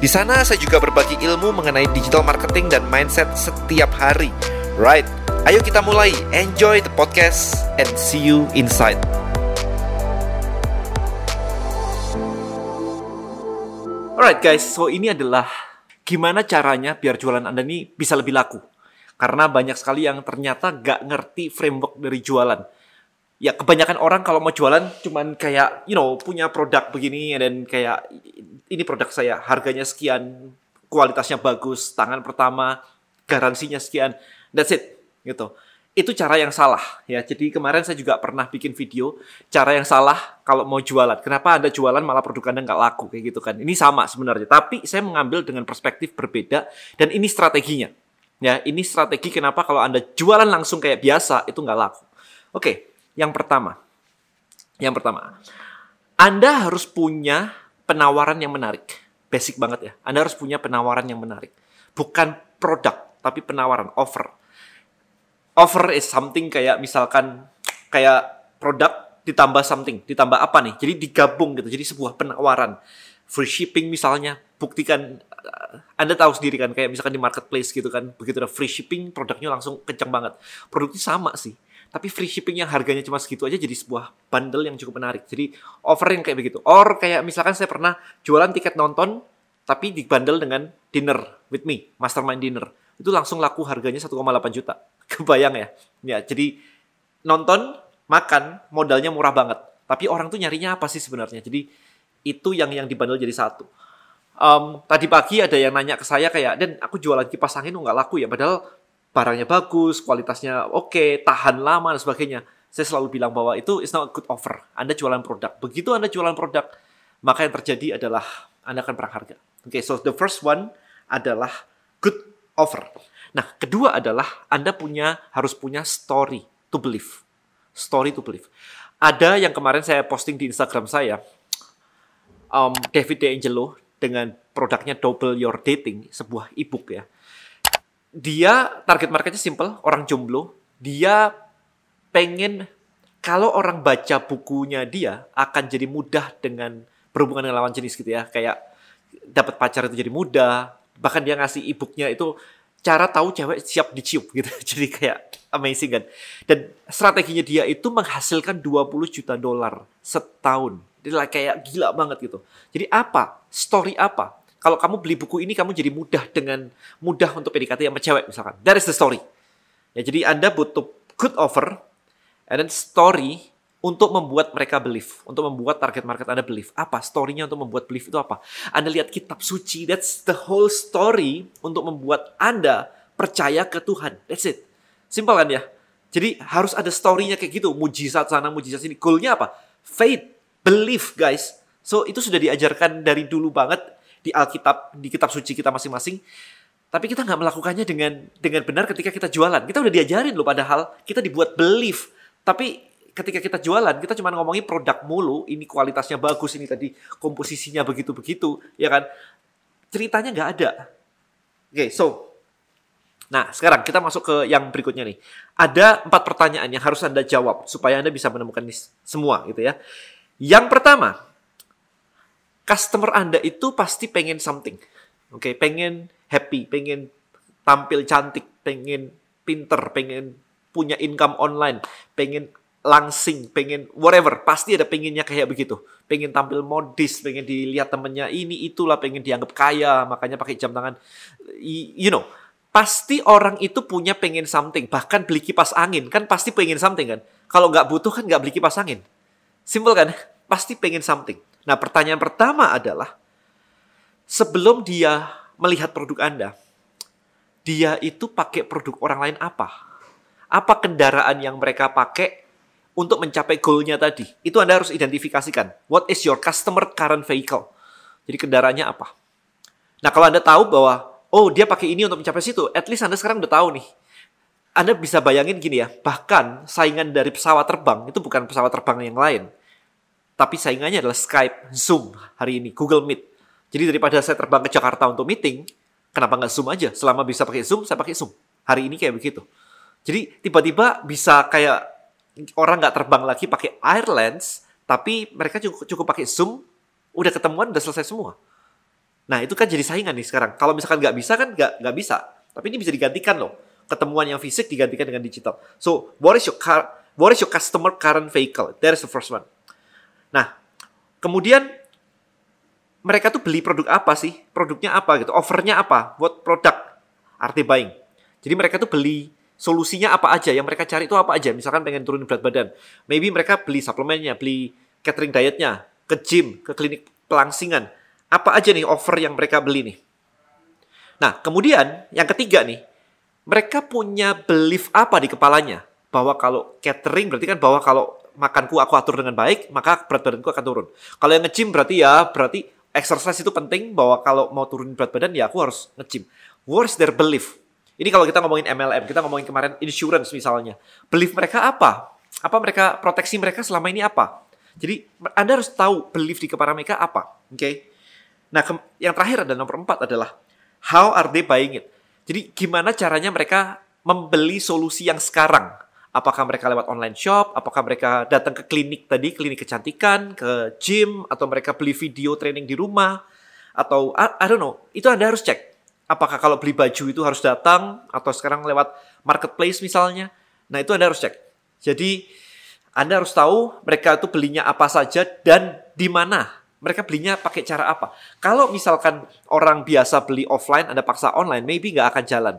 Di sana saya juga berbagi ilmu mengenai digital marketing dan mindset setiap hari. Right, ayo kita mulai. Enjoy the podcast and see you inside. Alright guys, so ini adalah gimana caranya biar jualan Anda ini bisa lebih laku. Karena banyak sekali yang ternyata gak ngerti framework dari jualan ya kebanyakan orang kalau mau jualan cuman kayak you know punya produk begini dan kayak ini produk saya harganya sekian kualitasnya bagus tangan pertama garansinya sekian that's it gitu. Itu cara yang salah ya. Jadi kemarin saya juga pernah bikin video cara yang salah kalau mau jualan. Kenapa anda jualan malah produk anda nggak laku kayak gitu kan? Ini sama sebenarnya tapi saya mengambil dengan perspektif berbeda dan ini strateginya ya. Ini strategi kenapa kalau anda jualan langsung kayak biasa itu nggak laku. Oke okay yang pertama, yang pertama, Anda harus punya penawaran yang menarik. Basic banget ya. Anda harus punya penawaran yang menarik. Bukan produk, tapi penawaran, offer. Offer is something kayak misalkan kayak produk ditambah something, ditambah apa nih? Jadi digabung gitu. Jadi sebuah penawaran. Free shipping misalnya, buktikan anda tahu sendiri kan kayak misalkan di marketplace gitu kan, begitu ada free shipping produknya langsung kencang banget. Produknya sama sih tapi free shipping yang harganya cuma segitu aja jadi sebuah bundle yang cukup menarik. Jadi offer yang kayak begitu. Or kayak misalkan saya pernah jualan tiket nonton tapi di bundle dengan dinner with me, mastermind dinner. Itu langsung laku harganya 1,8 juta. Kebayang ya? Ya, jadi nonton, makan, modalnya murah banget. Tapi orang tuh nyarinya apa sih sebenarnya? Jadi itu yang yang dibandel jadi satu. Um, tadi pagi ada yang nanya ke saya kayak, dan aku jualan kipas angin nggak laku ya. Padahal barangnya bagus, kualitasnya oke, okay, tahan lama dan sebagainya. Saya selalu bilang bahwa itu is not a good offer. Anda jualan produk. Begitu Anda jualan produk, maka yang terjadi adalah Anda akan perang harga. Oke, okay, so the first one adalah good offer. Nah, kedua adalah Anda punya harus punya story to believe. Story to believe. Ada yang kemarin saya posting di Instagram saya, um, David D'Angelo dengan produknya Double Your Dating, sebuah ebook ya dia target marketnya simple, orang jomblo. Dia pengen kalau orang baca bukunya dia akan jadi mudah dengan berhubungan dengan lawan jenis gitu ya. Kayak dapat pacar itu jadi mudah. Bahkan dia ngasih e-booknya itu cara tahu cewek siap dicium gitu. Jadi kayak amazing kan. Dan strateginya dia itu menghasilkan 20 juta dolar setahun. Jadi kayak gila banget gitu. Jadi apa? Story apa? Kalau kamu beli buku ini kamu jadi mudah dengan mudah untuk PDKT sama cewek misalkan. That is the story. Ya, jadi Anda butuh good offer and then story untuk membuat mereka believe, untuk membuat target market Anda believe. Apa story-nya untuk membuat believe itu apa? Anda lihat kitab suci, that's the whole story untuk membuat Anda percaya ke Tuhan. That's it. Simpel kan ya? Jadi harus ada story-nya kayak gitu, mujizat sana, mujizat sini. Goal-nya apa? Faith, belief guys. So itu sudah diajarkan dari dulu banget di Alkitab, di kitab suci kita masing-masing. Tapi kita nggak melakukannya dengan dengan benar ketika kita jualan. Kita udah diajarin loh padahal kita dibuat belief. Tapi ketika kita jualan, kita cuma ngomongin produk mulu, ini kualitasnya bagus, ini tadi komposisinya begitu-begitu, ya kan? Ceritanya nggak ada. Oke, okay, so Nah, sekarang kita masuk ke yang berikutnya nih. Ada empat pertanyaan yang harus Anda jawab supaya Anda bisa menemukan ini semua gitu ya. Yang pertama, customer Anda itu pasti pengen something. Oke, okay? pengen happy, pengen tampil cantik, pengen pinter, pengen punya income online, pengen langsing, pengen whatever, pasti ada pengennya kayak begitu. Pengen tampil modis, pengen dilihat temennya ini itulah, pengen dianggap kaya, makanya pakai jam tangan. You know, pasti orang itu punya pengen something. Bahkan beli kipas angin kan pasti pengen something kan. Kalau nggak butuh kan nggak beli kipas angin. Simple kan? Pasti pengen something. Nah, pertanyaan pertama adalah sebelum dia melihat produk Anda, dia itu pakai produk orang lain apa? Apa kendaraan yang mereka pakai untuk mencapai goalnya tadi? Itu Anda harus identifikasikan. What is your customer current vehicle? Jadi kendaraannya apa? Nah, kalau Anda tahu bahwa oh dia pakai ini untuk mencapai situ, at least Anda sekarang udah tahu nih. Anda bisa bayangin gini ya, bahkan saingan dari pesawat terbang itu bukan pesawat terbang yang lain. Tapi saingannya adalah Skype, Zoom hari ini, Google Meet. Jadi daripada saya terbang ke Jakarta untuk meeting, kenapa nggak Zoom aja? Selama bisa pakai Zoom, saya pakai Zoom. Hari ini kayak begitu. Jadi tiba-tiba bisa kayak orang nggak terbang lagi pakai Airlines, tapi mereka cukup, cukup pakai Zoom, udah ketemuan, udah selesai semua. Nah itu kan jadi saingan nih sekarang. Kalau misalkan nggak bisa kan nggak nggak bisa. Tapi ini bisa digantikan loh. Ketemuan yang fisik digantikan dengan digital. So what is your car, what is your customer current vehicle? That is the first one. Nah kemudian mereka tuh beli produk apa sih? Produknya apa gitu? Offernya apa? What product they buying? Jadi mereka tuh beli solusinya apa aja? Yang mereka cari itu apa aja? Misalkan pengen turunin berat badan. Maybe mereka beli suplemennya, beli catering dietnya, ke gym, ke klinik pelangsingan. Apa aja nih offer yang mereka beli nih? Nah, kemudian yang ketiga nih, mereka punya belief apa di kepalanya? Bahwa kalau catering berarti kan bahwa kalau makanku aku atur dengan baik, maka berat badanku akan turun. Kalau yang nge-gym berarti ya, berarti exercise itu penting bahwa kalau mau turunin berat badan ya aku harus nge-gym. Where's their belief? Ini kalau kita ngomongin MLM, kita ngomongin kemarin insurance misalnya. Belief mereka apa? Apa mereka proteksi mereka selama ini apa? Jadi Anda harus tahu belief di kepala mereka apa, oke? Okay? Nah, yang terakhir adalah nomor empat adalah how are they buying it? Jadi gimana caranya mereka membeli solusi yang sekarang? Apakah mereka lewat online shop? Apakah mereka datang ke klinik tadi, klinik kecantikan, ke gym, atau mereka beli video training di rumah? Atau, I, I don't know, itu Anda harus cek. Apakah kalau beli baju itu harus datang, atau sekarang lewat marketplace misalnya? Nah, itu Anda harus cek. Jadi, Anda harus tahu mereka itu belinya apa saja dan di mana. Mereka belinya pakai cara apa. Kalau misalkan orang biasa beli offline, Anda paksa online, maybe nggak akan jalan.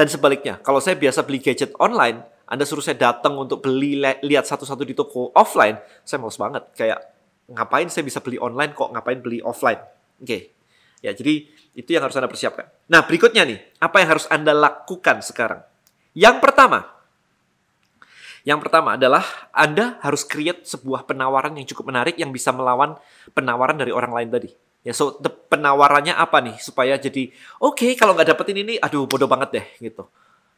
Dan sebaliknya, kalau saya biasa beli gadget online, Anda suruh saya datang untuk beli lihat satu-satu di toko offline, saya males banget. Kayak ngapain saya bisa beli online kok ngapain beli offline? Oke. Okay. Ya, jadi itu yang harus Anda persiapkan. Nah, berikutnya nih, apa yang harus Anda lakukan sekarang? Yang pertama, yang pertama adalah Anda harus create sebuah penawaran yang cukup menarik yang bisa melawan penawaran dari orang lain tadi. Ya, so the penawarannya apa nih supaya jadi oke okay, kalau nggak dapetin ini, aduh bodoh banget deh gitu.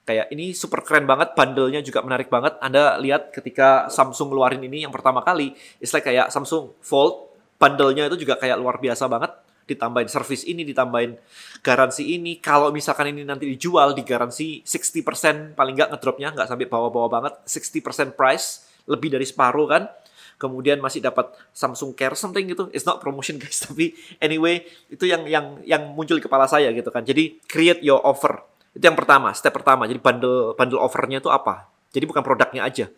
Kayak ini super keren banget, bundle-nya juga menarik banget. Anda lihat ketika Samsung ngeluarin ini yang pertama kali, istilah kayak Samsung Fold, bundle-nya itu juga kayak luar biasa banget. Ditambahin service ini, ditambahin garansi ini. Kalau misalkan ini nanti dijual, di garansi 60% paling nggak ngedropnya, nggak sampai bawah-bawah banget. 60% price, lebih dari separuh kan kemudian masih dapat Samsung Care something gitu. It's not promotion guys, tapi anyway itu yang yang yang muncul di kepala saya gitu kan. Jadi create your offer. Itu yang pertama, step pertama. Jadi bundle bundle offernya itu apa? Jadi bukan produknya aja.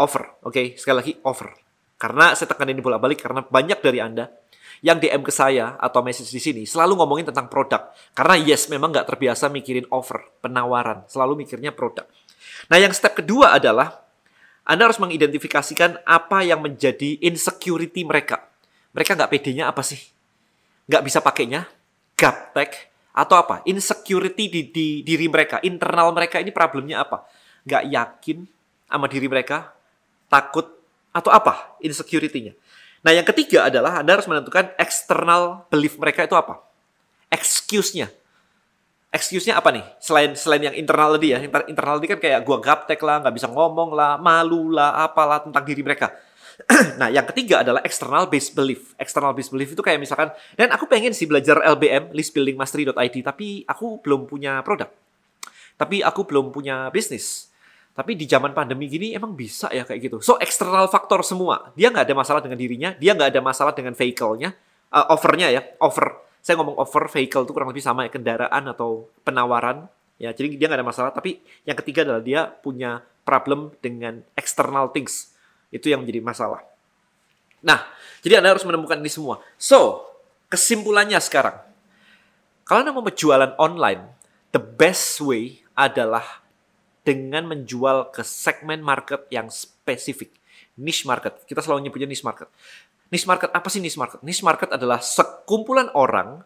Offer, oke? Okay? Sekali lagi offer. Karena saya tekan ini bolak-balik karena banyak dari Anda yang DM ke saya atau message di sini selalu ngomongin tentang produk. Karena yes, memang nggak terbiasa mikirin offer, penawaran. Selalu mikirnya produk. Nah, yang step kedua adalah anda harus mengidentifikasikan apa yang menjadi insecurity mereka. Mereka nggak pedenya apa sih? Nggak bisa pakainya? Gaptek? Atau apa? Insecurity di, di diri mereka, internal mereka ini problemnya apa? Nggak yakin sama diri mereka? Takut? Atau apa insecurity-nya? Nah yang ketiga adalah Anda harus menentukan external belief mereka itu apa? Excuse-nya excuse-nya apa nih? Selain selain yang internal tadi ya, internal tadi kan kayak gua gaptek lah, nggak bisa ngomong lah, malu lah, apalah tentang diri mereka. nah, yang ketiga adalah external based belief. External based belief itu kayak misalkan, dan aku pengen sih belajar LBM, listbuildingmastery.id, tapi aku belum punya produk. Tapi aku belum punya bisnis. Tapi di zaman pandemi gini emang bisa ya kayak gitu. So, external faktor semua. Dia nggak ada masalah dengan dirinya, dia nggak ada masalah dengan vehicle-nya, uh, offer-nya ya, offer saya ngomong over vehicle itu kurang lebih sama ya kendaraan atau penawaran. Ya jadi dia nggak ada masalah tapi yang ketiga adalah dia punya problem dengan external things. Itu yang menjadi masalah. Nah jadi anda harus menemukan ini semua. So kesimpulannya sekarang. Kalau anda mau berjualan online the best way adalah dengan menjual ke segmen market yang spesifik. Niche market. Kita selalu nyebutnya niche market Niche market apa sih niche market? Niche market adalah sekumpulan orang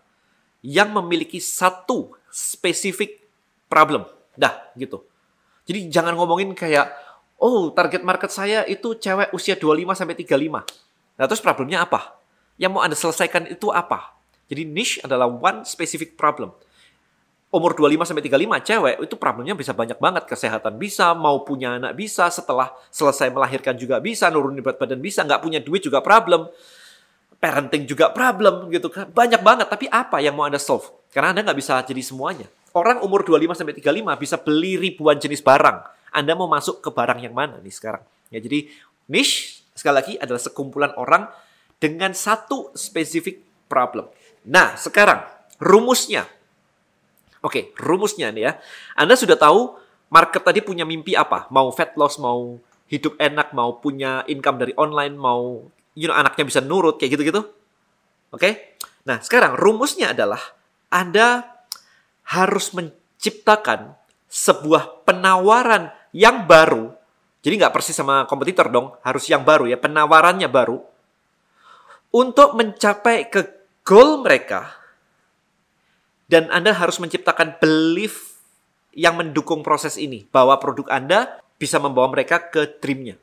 yang memiliki satu spesifik problem. Dah, gitu. Jadi jangan ngomongin kayak, oh target market saya itu cewek usia 25 sampai 35. Nah terus problemnya apa? Yang mau Anda selesaikan itu apa? Jadi niche adalah one specific problem. Umur 25 sampai 35 cewek itu problemnya bisa banyak banget. Kesehatan bisa mau punya anak bisa setelah selesai melahirkan juga bisa nurunin berat badan bisa nggak punya duit juga problem parenting juga problem gitu kan. Banyak banget tapi apa yang mau anda solve? Karena anda nggak bisa jadi semuanya. Orang umur 25 sampai 35 bisa beli ribuan jenis barang. Anda mau masuk ke barang yang mana nih sekarang? Ya jadi niche sekali lagi adalah sekumpulan orang dengan satu spesifik problem. Nah sekarang rumusnya Oke, rumusnya nih ya. Anda sudah tahu market tadi punya mimpi apa? Mau fat loss, mau hidup enak, mau punya income dari online, mau you know, anaknya bisa nurut, kayak gitu-gitu. Oke? Nah, sekarang rumusnya adalah Anda harus menciptakan sebuah penawaran yang baru. Jadi nggak persis sama kompetitor dong, harus yang baru ya, penawarannya baru. Untuk mencapai ke goal mereka, dan Anda harus menciptakan belief yang mendukung proses ini. Bahwa produk Anda bisa membawa mereka ke dreamnya.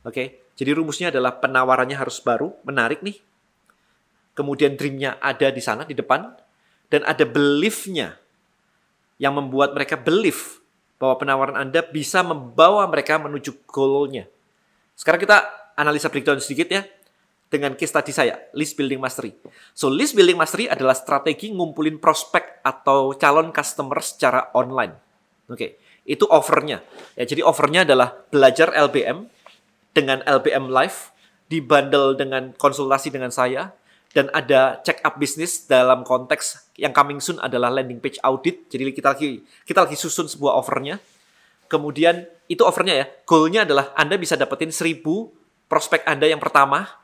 Oke, okay? jadi rumusnya adalah penawarannya harus baru, menarik nih. Kemudian dreamnya ada di sana, di depan. Dan ada beliefnya yang membuat mereka believe bahwa penawaran Anda bisa membawa mereka menuju goalnya. Sekarang kita analisa breakdown sedikit ya dengan case tadi saya, list building mastery. So, list building mastery adalah strategi ngumpulin prospek atau calon customer secara online. Oke, okay. itu offernya. Ya, jadi offernya adalah belajar LBM dengan LBM Live, dibundle dengan konsultasi dengan saya, dan ada check up bisnis dalam konteks yang coming soon adalah landing page audit. Jadi kita lagi kita lagi susun sebuah offernya. Kemudian itu offernya ya, goalnya adalah Anda bisa dapetin 1000 prospek Anda yang pertama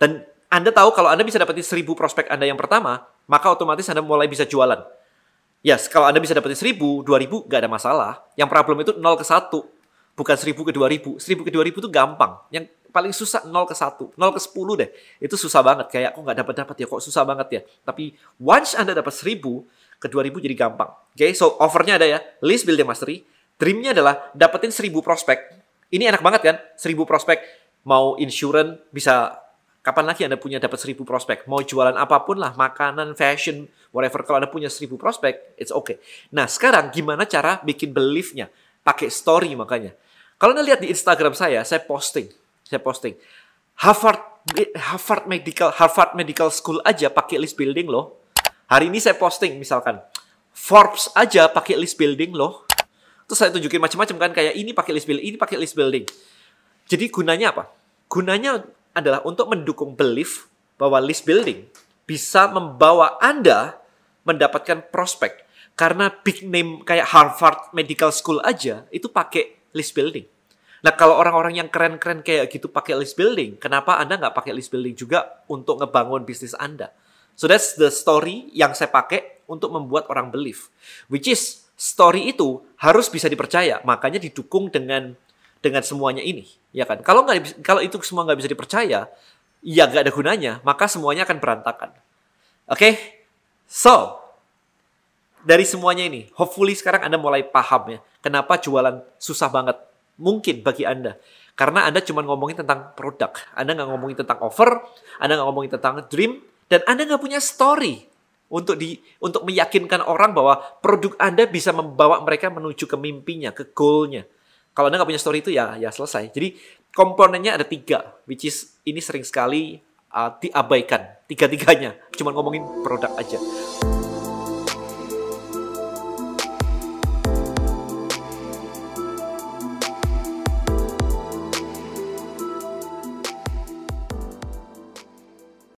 dan Anda tahu kalau Anda bisa dapetin 1000 prospek Anda yang pertama, maka otomatis Anda mulai bisa jualan. Yes, kalau Anda bisa dapetin 1000, 2000, gak ada masalah. Yang problem itu 0 ke 1, bukan 1000 ke 2000. 1000 ke 2000 itu gampang. Yang paling susah 0 ke 1, 0 ke 10 deh. Itu susah banget. Kayak kok gak dapat-dapat ya, kok susah banget ya. Tapi once Anda dapat 1000, ke 2000 jadi gampang. Oke, okay? so offernya ada ya, list building mastery. Dreamnya adalah dapetin 1000 prospek. Ini enak banget kan? 1000 prospek mau insurance bisa Kapan lagi Anda punya dapat seribu prospek? Mau jualan apa pun lah, makanan, fashion, whatever. Kalau Anda punya seribu prospek, it's okay. Nah, sekarang gimana cara bikin belief-nya? Pakai story makanya. Kalau Anda lihat di Instagram saya, saya posting. Saya posting. Harvard Harvard Medical Harvard Medical School aja pakai list building loh. Hari ini saya posting misalkan Forbes aja pakai list building loh. Terus saya tunjukin macam-macam kan kayak ini pakai list building, ini pakai list building. Jadi gunanya apa? Gunanya adalah untuk mendukung belief bahwa list building bisa membawa Anda mendapatkan prospek. Karena big name kayak Harvard Medical School aja itu pakai list building. Nah kalau orang-orang yang keren-keren kayak gitu pakai list building, kenapa Anda nggak pakai list building juga untuk ngebangun bisnis Anda? So that's the story yang saya pakai untuk membuat orang believe. Which is story itu harus bisa dipercaya, makanya didukung dengan dengan semuanya ini, ya kan? Kalau nggak kalau itu semua nggak bisa dipercaya, ya nggak ada gunanya, maka semuanya akan berantakan. Oke, okay? so dari semuanya ini, hopefully sekarang anda mulai paham ya, kenapa jualan susah banget. Mungkin bagi anda, karena anda cuma ngomongin tentang produk, anda nggak ngomongin tentang offer, anda nggak ngomongin tentang dream, dan anda nggak punya story untuk di untuk meyakinkan orang bahwa produk anda bisa membawa mereka menuju ke mimpinya, ke goalnya. Kalau Anda nggak punya story itu ya ya selesai. Jadi komponennya ada tiga, which is ini sering sekali uh, diabaikan. Tiga-tiganya, cuma ngomongin produk aja.